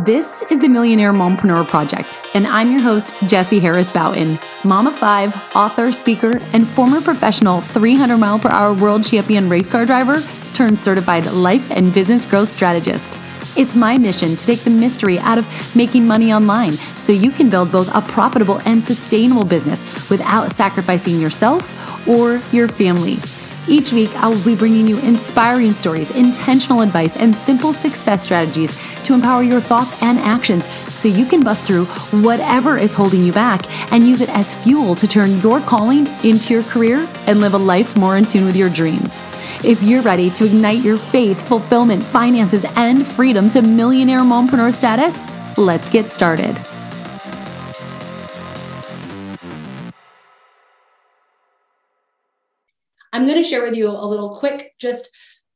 This is the Millionaire Mompreneur Project, and I'm your host, Jessie Harris Bouton, mom of five, author, speaker, and former professional 300 mile per hour world champion race car driver turned certified life and business growth strategist. It's my mission to take the mystery out of making money online so you can build both a profitable and sustainable business without sacrificing yourself or your family. Each week, I will be bringing you inspiring stories, intentional advice, and simple success strategies to empower your thoughts and actions so you can bust through whatever is holding you back and use it as fuel to turn your calling into your career and live a life more in tune with your dreams. If you're ready to ignite your faith, fulfillment, finances, and freedom to millionaire mompreneur status, let's get started. I'm going to share with you a little quick, just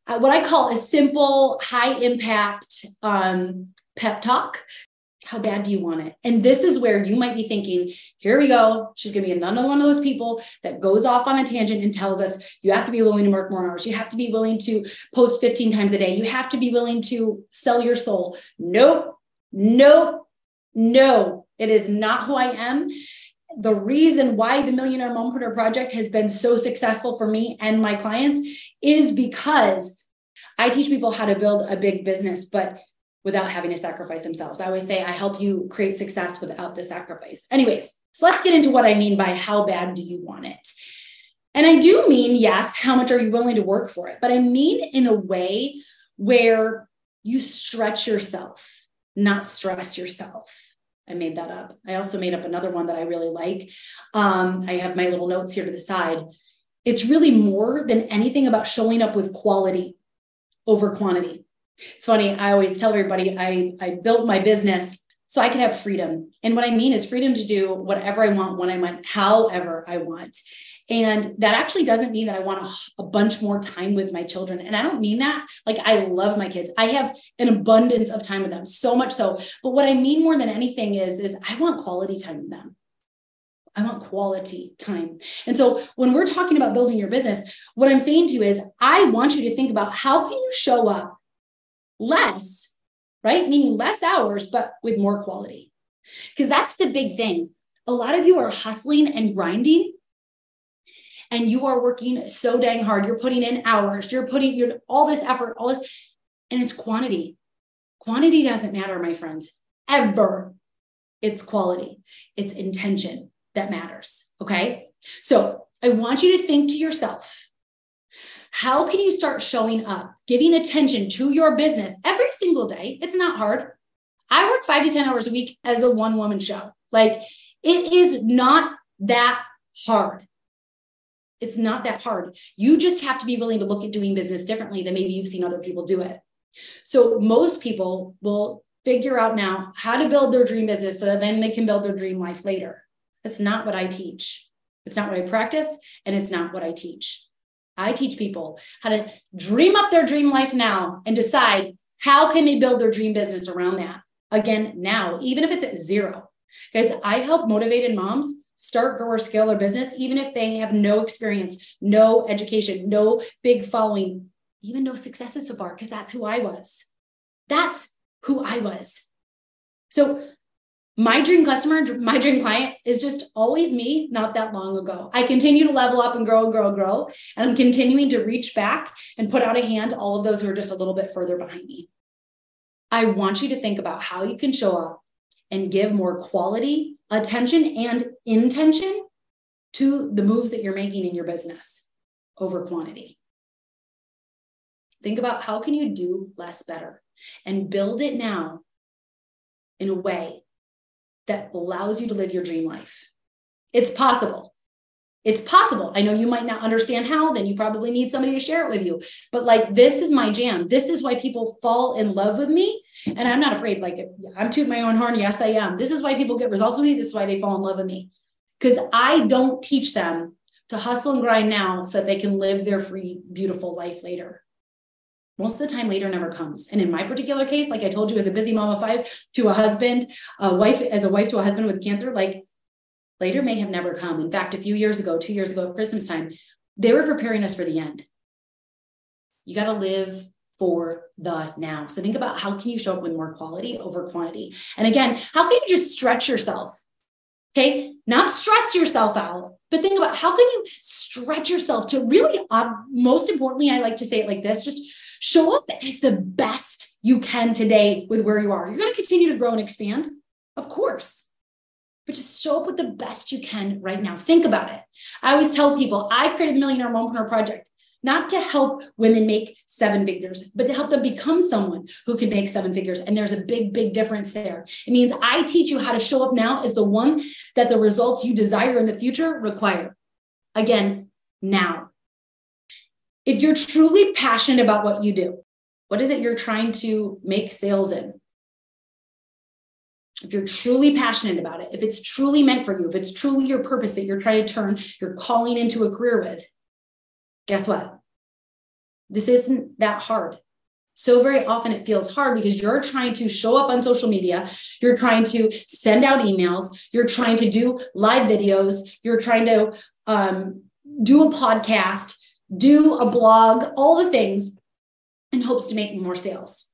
what I call a simple, high impact um, pep talk. How bad do you want it? And this is where you might be thinking, here we go. She's going to be another one of those people that goes off on a tangent and tells us you have to be willing to work more hours. You have to be willing to post 15 times a day. You have to be willing to sell your soul. Nope, nope, no. It is not who I am the reason why the Millionaire Mompreneur Project has been so successful for me and my clients is because I teach people how to build a big business, but without having to sacrifice themselves. I always say I help you create success without the sacrifice. Anyways, so let's get into what I mean by how bad do you want it? And I do mean, yes, how much are you willing to work for it? But I mean in a way where you stretch yourself, not stress yourself. I made that up. I also made up another one that I really like. Um, I have my little notes here to the side. It's really more than anything about showing up with quality over quantity. It's funny. I always tell everybody I, I built my business so I could have freedom. And what I mean is freedom to do whatever I want, when I want, however I want. And that actually doesn't mean that I want a, a, bunch more time with my children. And I don't mean that like I love my kids. I have an abundance of time with them, so much so. But what I mean more than anything is, is I want quality time with them. I want quality time. And so when we're talking about building your business, what I'm saying to you is I want you to think about how can you show up less, right? Meaning less hours, but with more quality. Because that's the big thing. A lot of you are hustling and grinding and you are working so dang hard. You're putting in hours, you're putting your all this effort, all this, and it's quantity. Quantity doesn't matter, my friends, ever. It's quality, it's intention that matters. Okay. So I want you to think to yourself, how can you start showing up, giving attention to your business every single day? It's not hard. I work five to 10 hours a week as a one woman show. Like it is not that hard. It's not that hard. You just have to be willing to look at doing business differently than maybe you've seen other people do it. So most people will figure out now how to build their dream business so that then they can build their dream life later. That's not what I teach. It's not what I practice, and it's not what I teach. I teach people how to dream up their dream life now and decide how can they build their dream business around that. Again, now, even if it's at zero. Guys, I help motivated moms start, grow, or scale their business, even if they have no experience, no education, no big following, even no successes so far, because that's who I was. That's who I was. So, my dream customer, my dream client is just always me, not that long ago. I continue to level up and grow and grow and grow. And I'm continuing to reach back and put out a hand to all of those who are just a little bit further behind me. I want you to think about how you can show up and give more quality attention and intention to the moves that you're making in your business over quantity. Think about how can you do less better and build it now in a way that allows you to live your dream life. It's possible. It's possible. I know you might not understand how, then you probably need somebody to share it with you. But like, this is my jam. This is why people fall in love with me. And I'm not afraid, like, I'm tooting my own horn. Yes, I am. This is why people get results with me. This is why they fall in love with me. Because I don't teach them to hustle and grind now so that they can live their free, beautiful life later. Most of the time, later never comes. And in my particular case, like I told you, as a busy mom of five to a husband, a wife, as a wife to a husband with cancer, like later may have never come. In fact, a few years ago, two years ago at Christmas time, they were preparing us for the end. You got to live for the now. So think about how can you show up with more quality over quantity? And again, how can you just stretch yourself? Okay, not stress yourself out, but think about how can you stretch yourself to really, uh, most importantly, I like to say it like this just show up as the best you can today with where you are. You're going to continue to grow and expand, of course, but just show up with the best you can right now. Think about it. I always tell people I created the Millionaire Mompreneur Project not to help women make seven figures, but to help them become someone who can make seven figures. And there's a big, big difference there. It means I teach you how to show up now as the one that the results you desire in the future require. Again, now. If you're truly passionate about what you do, what is it you're trying to make sales in? If you're truly passionate about it, if it's truly meant for you, if it's truly your purpose that you're trying to turn your calling into a career with, guess what? This isn't that hard. So very often it feels hard because you're trying to show up on social media, you're trying to send out emails, you're trying to do live videos, you're trying to um, do a podcast, do a blog, all the things in hopes to make more sales.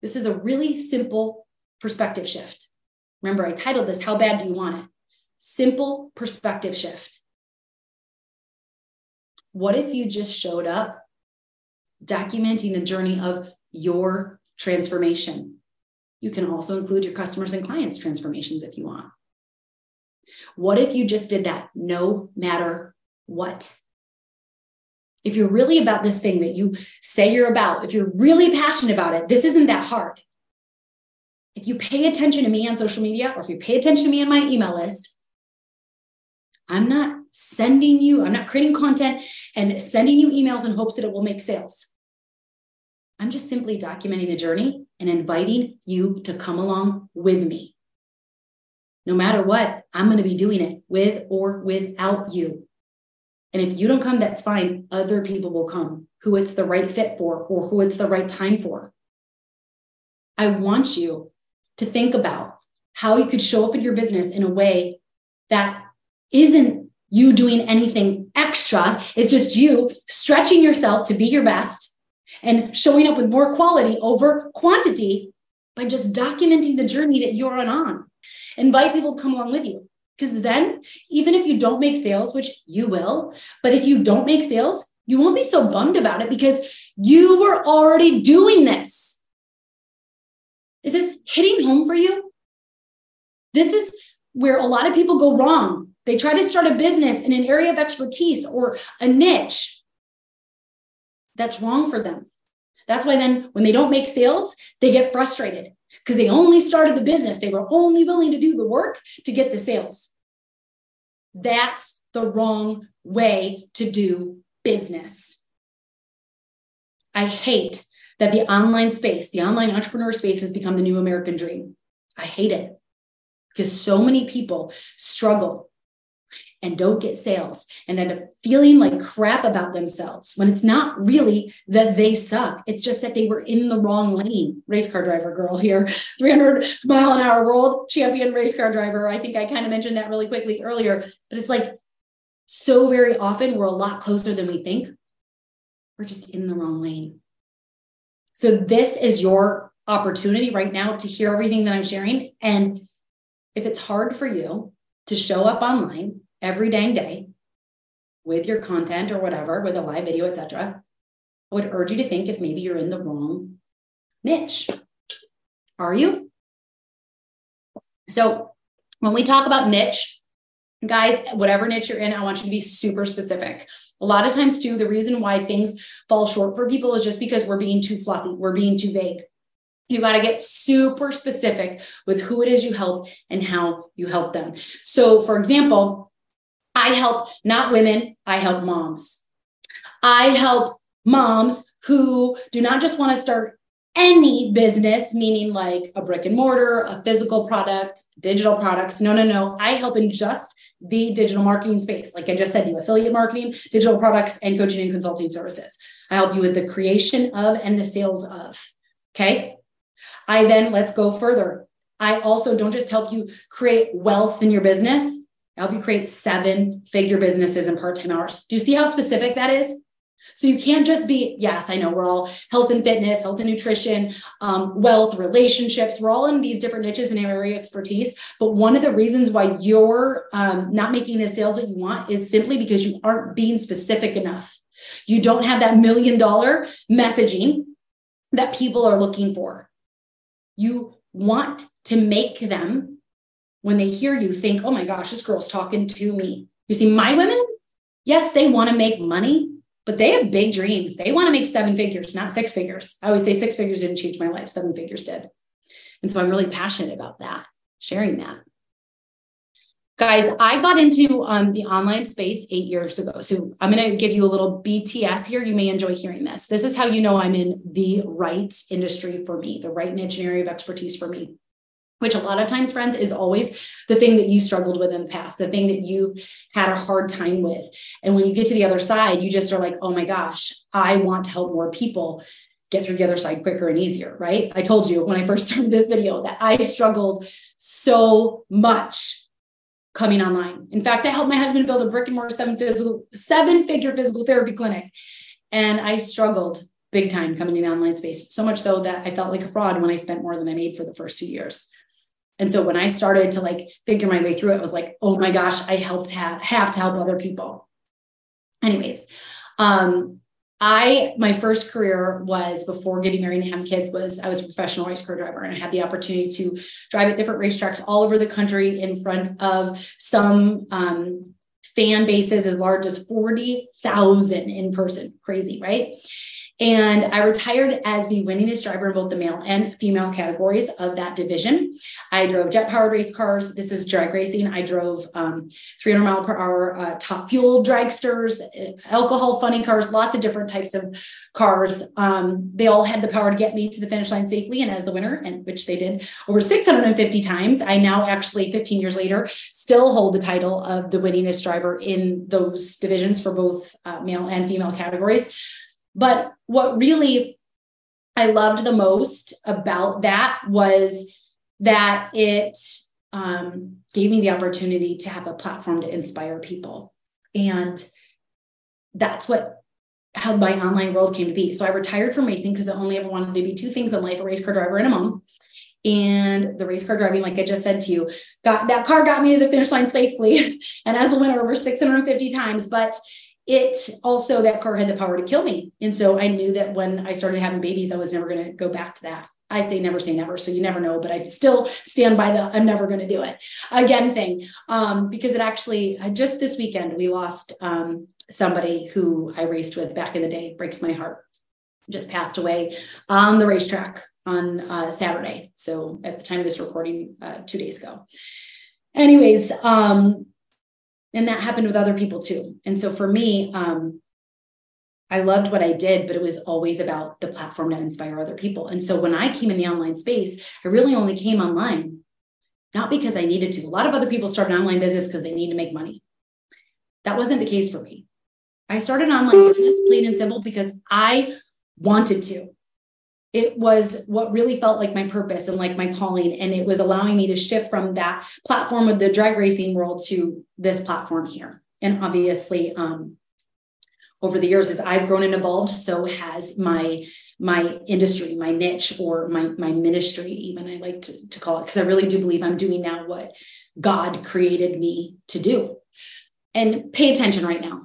This is a really simple perspective shift. Remember, I titled this How Bad Do You Want It? Simple perspective shift. What if you just showed up documenting the journey of your transformation? You can also include your customers and clients' transformations if you want. What if you just did that no matter what? If you're really about this thing that you say you're about, if you're really passionate about it, this isn't that hard. If you pay attention to me on social media or if you pay attention to me on my email list, I'm not sending you, I'm not creating content and sending you emails in hopes that it will make sales. I'm just simply documenting the journey and inviting you to come along with me. No matter what, I'm going to be doing it with or without you. And if you don't come, that's fine. Other people will come who it's the right fit for or who it's the right time for. I want you to think about how you could show up in your business in a way that isn't you doing anything extra. It's just you stretching yourself to be your best and showing up with more quality over quantity by just documenting the journey that you're on. Invite people to come along with you. Because then, even if you don't make sales, which you will, but if you don't make sales, you won't be so bummed about it because you were already doing this. Is this hitting home for you? This is where a lot of people go wrong they try to start a business in an area of expertise or a niche. That's wrong for them. That's why then when they don't make sales, they get frustrated because they only started the business. They were only willing to do the work to get the sales. That's the wrong way to do business. I hate that the online space, the online entrepreneur space has become the new American dream. I hate it because so many people struggle and don't get sales and end up feeling like crap about themselves when it's not really that they suck. It's just that they were in the wrong lane. Race car driver girl here, 300 mile an hour world champion race car driver. I think I kind of mentioned that really quickly earlier, but it's like so very often we're a lot closer than we think. We're just in the wrong lane. So, this is your opportunity right now to hear everything that I'm sharing. And if it's hard for you to show up online every dang day with your content or whatever, with a live video, etc., I would urge you to think if maybe you're in the wrong niche. Are you? So when we talk about niche, guys, whatever niche you're in, I want you to be super specific. A lot of times, too, the reason why things fall short for people is just because we're being too fluffy, we're being too vague. You got to get super specific with who it is you help and how you help them. So, for example, I help not women, I help moms. I help moms who do not just want to start any business, meaning like a brick and mortar, a physical product, digital products. No, no, no. I help in just the digital marketing space. Like I just said, you affiliate marketing, digital products, and coaching and consulting services. I help you with the creation of and the sales of. Okay. I then let's go further. I also don't just help you create wealth in your business. I help you create seven figure businesses in part time hours. Do you see how specific that is? So you can't just be, yes, I know we're all health and fitness, health and nutrition, um, wealth, relationships. We're all in these different niches and area expertise. But one of the reasons why you're um, not making the sales that you want is simply because you aren't being specific enough. You don't have that million dollar messaging that people are looking for. You want to make them, when they hear you, think, oh my gosh, this girl's talking to me. You see, my women, yes, they want to make money, but they have big dreams. They want to make seven figures, not six figures. I always say six figures didn't change my life, seven figures did. And so I'm really passionate about that, sharing that. Guys, I got into um, the online space eight years ago. So I'm going to give you a little BTS here. You may enjoy hearing this. This is how you know I'm in the right industry for me, the right niche area of expertise for me which a lot of times, friends, is always the thing that you struggled with in the past, the thing that you've had a hard time with. And when you get to the other side, you just are like, oh my gosh, I want to help more people get through the other side quicker and easier, right? I told you when I first started this video that I struggled so much coming online. In fact, I helped my husband build a brick and mortar seven physical, seven figure physical therapy clinic. And I struggled big time coming in the online space, so much so that I felt like a fraud when I spent more than I made for the first two years. And so when I started to like figure my way through it, it was like, oh my gosh, I helped have, have to help other people. Anyways, um, I my first career was before getting married and having kids was I was a professional race car driver and I had the opportunity to drive at different racetracks all over the country in front of some um, fan bases as large as 40,000 in person. Crazy, right? And I retired as the winningest driver in both the male and female categories of that division. I drove jet powered race cars. This is drag racing. I drove um, 300 mile per hour uh, top fuel dragsters, alcohol funny cars, lots of different types of cars. Um, they all had the power to get me to the finish line safely and as the winner, and which they did over 650 times. I now actually, 15 years later, still hold the title of the winningest driver in those divisions for both uh, male and female categories. But what really I loved the most about that was that it um, gave me the opportunity to have a platform to inspire people. And that's what how my online world came to be. So I retired from racing because I only ever wanted to be two things in life a race car driver and a mom. And the race car driving, like I just said to you, got that car got me to the finish line safely and as the winner over 650 times. But it also that car had the power to kill me. And so i knew that when i started having babies i was never going to go back to that. I say never say never so you never know but i still stand by the i'm never going to do it again thing. Um, because it actually just this weekend we lost um, somebody who i raced with back in the day breaks my heart just passed away on the racetrack on uh, saturday. So at the time of this recording uh, two days ago. Anyways um, and that happened with other people too. And so for me um, i loved what i did but it was always about the platform to inspire other people. And so when i came in the online space i really only came online not because i needed to. A lot of other people start an online business because they need to make money. That wasn't the case for me. I started an online business plain and simple because i wanted to it was what really felt like my purpose and like my calling. And it was allowing me to shift from that platform of the drag racing world to this platform here. And obviously, um, over the years, as I've grown and evolved, so has my my industry, my niche, or my my ministry, even I like to, to call it, because I really do believe I'm doing now what God created me to do. And pay attention right now.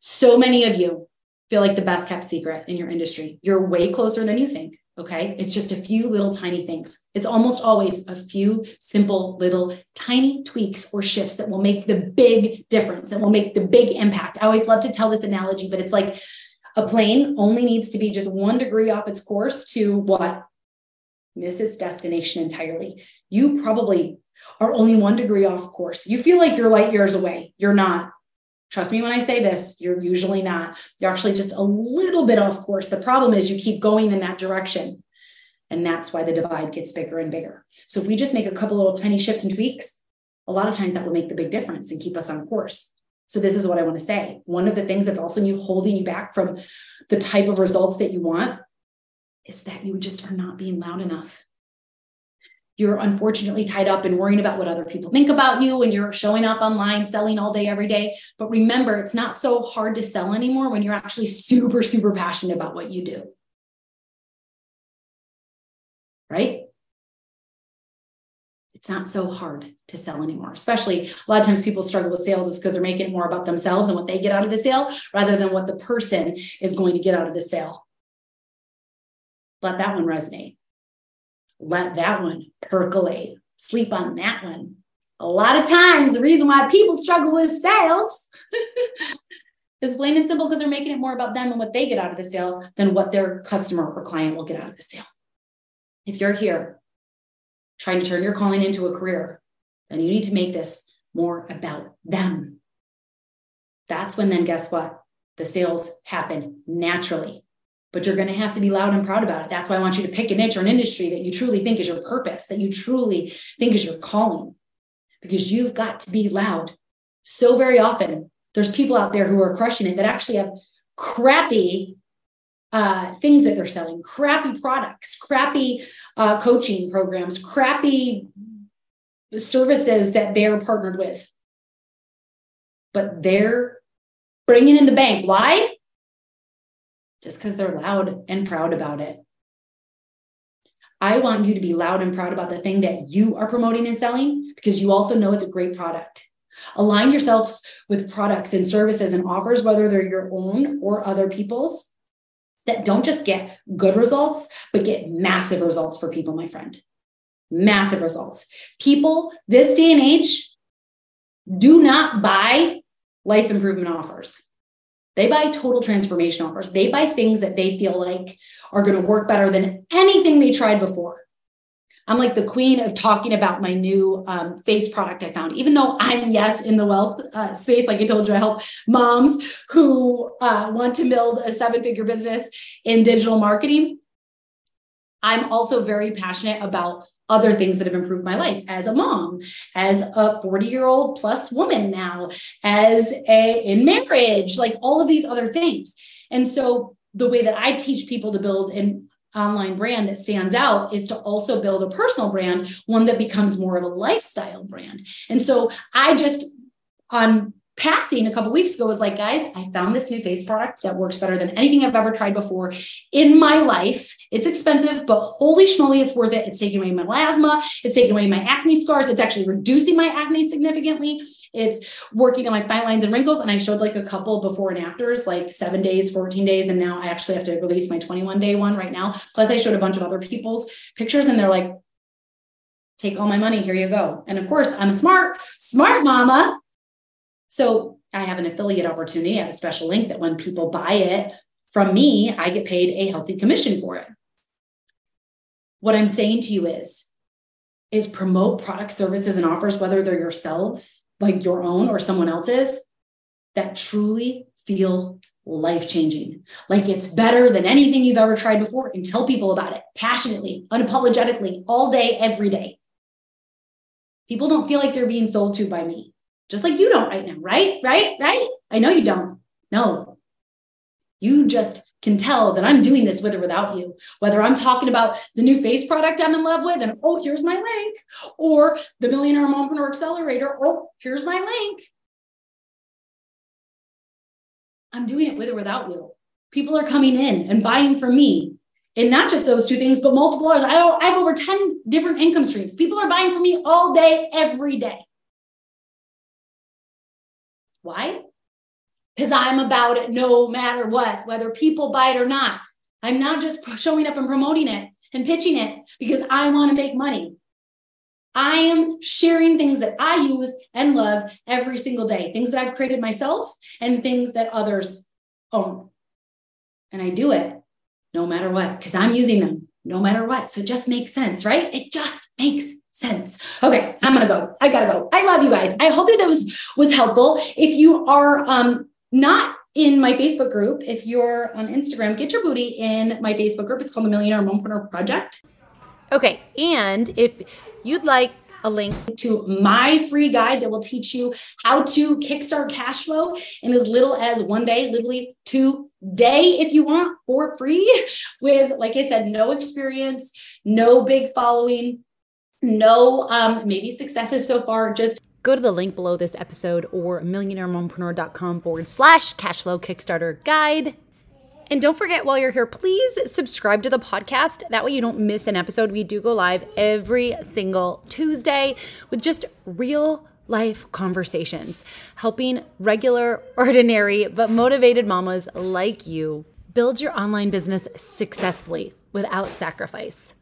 So many of you feel like the best kept secret in your industry. You're way closer than you think. Okay. It's just a few little tiny things. It's almost always a few simple little tiny tweaks or shifts that will make the big difference and will make the big impact. I always love to tell this analogy, but it's like a plane only needs to be just one degree off its course to what? Miss its destination entirely. You probably are only one degree off course. You feel like you're light years away. You're not. Trust me when I say this, you're usually not. You're actually just a little bit off course. The problem is you keep going in that direction. And that's why the divide gets bigger and bigger. So if we just make a couple little tiny shifts and tweaks, a lot of times that will make the big difference and keep us on course. So this is what I want to say. One of the things that's also you holding you back from the type of results that you want is that you just are not being loud enough. You're unfortunately tied up in worrying about what other people think about you when you're showing up online selling all day every day. But remember it's not so hard to sell anymore when you're actually super super passionate about what you do. Right? It's not so hard to sell anymore especially a lot of times people struggle with sales is because they're making it more about themselves and what they get out of the sale rather than what the person is going to get out of the sale. Let that one resonate let that one percolate. Sleep on that one. A lot of times, the reason why people struggle with sales is plain and simple because they're making it more about them and what they get out of the sale than what their customer or client will get out of the sale. If you're here trying to turn your calling into a career, then you need to make this more about them. That's when, then, guess what? The sales happen naturally but you're going to have to be loud and proud about it. That's why I want you to pick a niche or an industry that you truly think is your purpose, that you truly think is your calling, because you've got to be loud. So very often, there's people out there who are crushing it that actually have crappy uh, things that they're selling, crappy products, crappy uh, coaching programs, crappy services that they're partnered with. But they're bringing in the bank. Why? Just because they're loud and proud about it. I want you to be loud and proud about the thing that you are promoting and selling because you also know it's a great product. Align yourselves with products and services and offers, whether they're your own or other people's, that don't just get good results, but get massive results for people, my friend. Massive results. People, this day and age, do not buy life improvement offers. They buy total transformation offers. They buy things that they feel like are going to work better than anything they tried before. I'm like the queen of talking about my new um, face product I found. Even though I'm, yes, in the wealth uh, space, like I told you, I help moms who uh, want to build a seven figure business in digital marketing. I'm also very passionate about other things that have improved my life as a mom, as a 40 year old plus woman now, as a in marriage, like all of these other things. And so the way that I teach people to build an online brand that stands out is to also build a personal brand, one that becomes more of a lifestyle brand. And so I just on passing a couple weeks ago was like, guys, I found this new face product that works better than anything I've ever tried before in my life. It's expensive, but holy schmoly, it's worth it. It's taking away my melasma. It's taking away my acne scars. It's actually reducing my acne significantly. It's working on my fine lines and wrinkles. And I showed like a couple before and afters, like seven days, 14 days. And now I actually have to release my 21 day one right now. Plus, I showed a bunch of other people's pictures and they're like, take all my money. Here you go. And of course, I'm a smart, smart mama so I have an affiliate opportunity. I have a special link that when people buy it from me, I get paid a healthy commission for it. What I'm saying to you is, is promote product services and offers, whether they're yourself, like your own or someone else's, that truly feel life changing. Like it's better than anything you've ever tried before and tell people about it passionately, unapologetically, all day, every day. People don't feel like they're being sold to by me just like you don't right now, right? Right? Right? I know you don't. No. You just can tell that I'm doing this with or without you. Whether I'm talking about the new face product I'm in love with, and oh, here's my link, or the Millionaire Mompreneur Accelerator, oh, here's my link. I'm doing it with or without you. People are coming in and buying from me. And not just those two things, but multiple others. I have over 10 different income streams. People are buying from me all day, every day. Why? Because I'm about it no matter what, whether people buy it or not. I'm not just showing up and promoting it and pitching it because I want to make money. I am sharing things that I use and love every single day, things that I've created myself and things that others own. And I do it no matter what, because I'm using them no matter what. So it just makes sense, right? It just makes sense. Okay, I'm gonna go. I gotta go. I love you guys. I hope that was was helpful. If you are um not in my Facebook group, if you're on Instagram, get your booty in my Facebook group. It's called the Millionaire Mompreneur Project. Okay, and if you'd like a link to my free guide that will teach you how to kickstart cash flow in as little as one day, literally today, if you want, for free, with, like I said, no experience, no big following, no um, maybe successes so far, just go to the link below this episode or millionairemompreneur.com forward slash cashflow Kickstarter guide. And don't forget while you're here, please subscribe to the podcast. That way you don't miss an episode. We do go live every single Tuesday with just real life conversations, helping regular, ordinary, but motivated mamas like you build your online business successfully without sacrifice.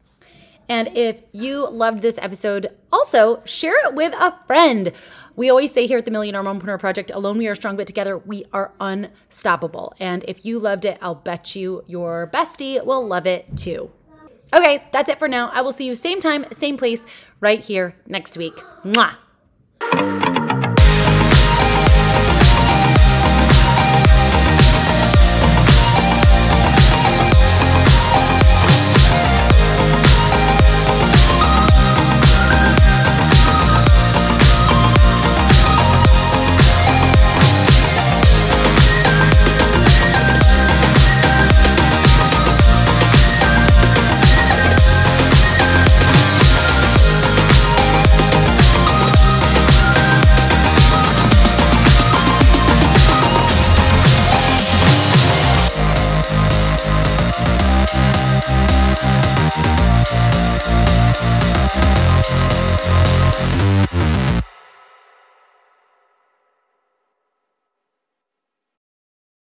And if you loved this episode, also share it with a friend. We always say here at the Millionaire Mompreneur Project, alone we are strong, but together we are unstoppable. And if you loved it, I'll bet you your bestie will love it too. Okay, that's it for now. I will see you same time, same place, right here next week. Mwah.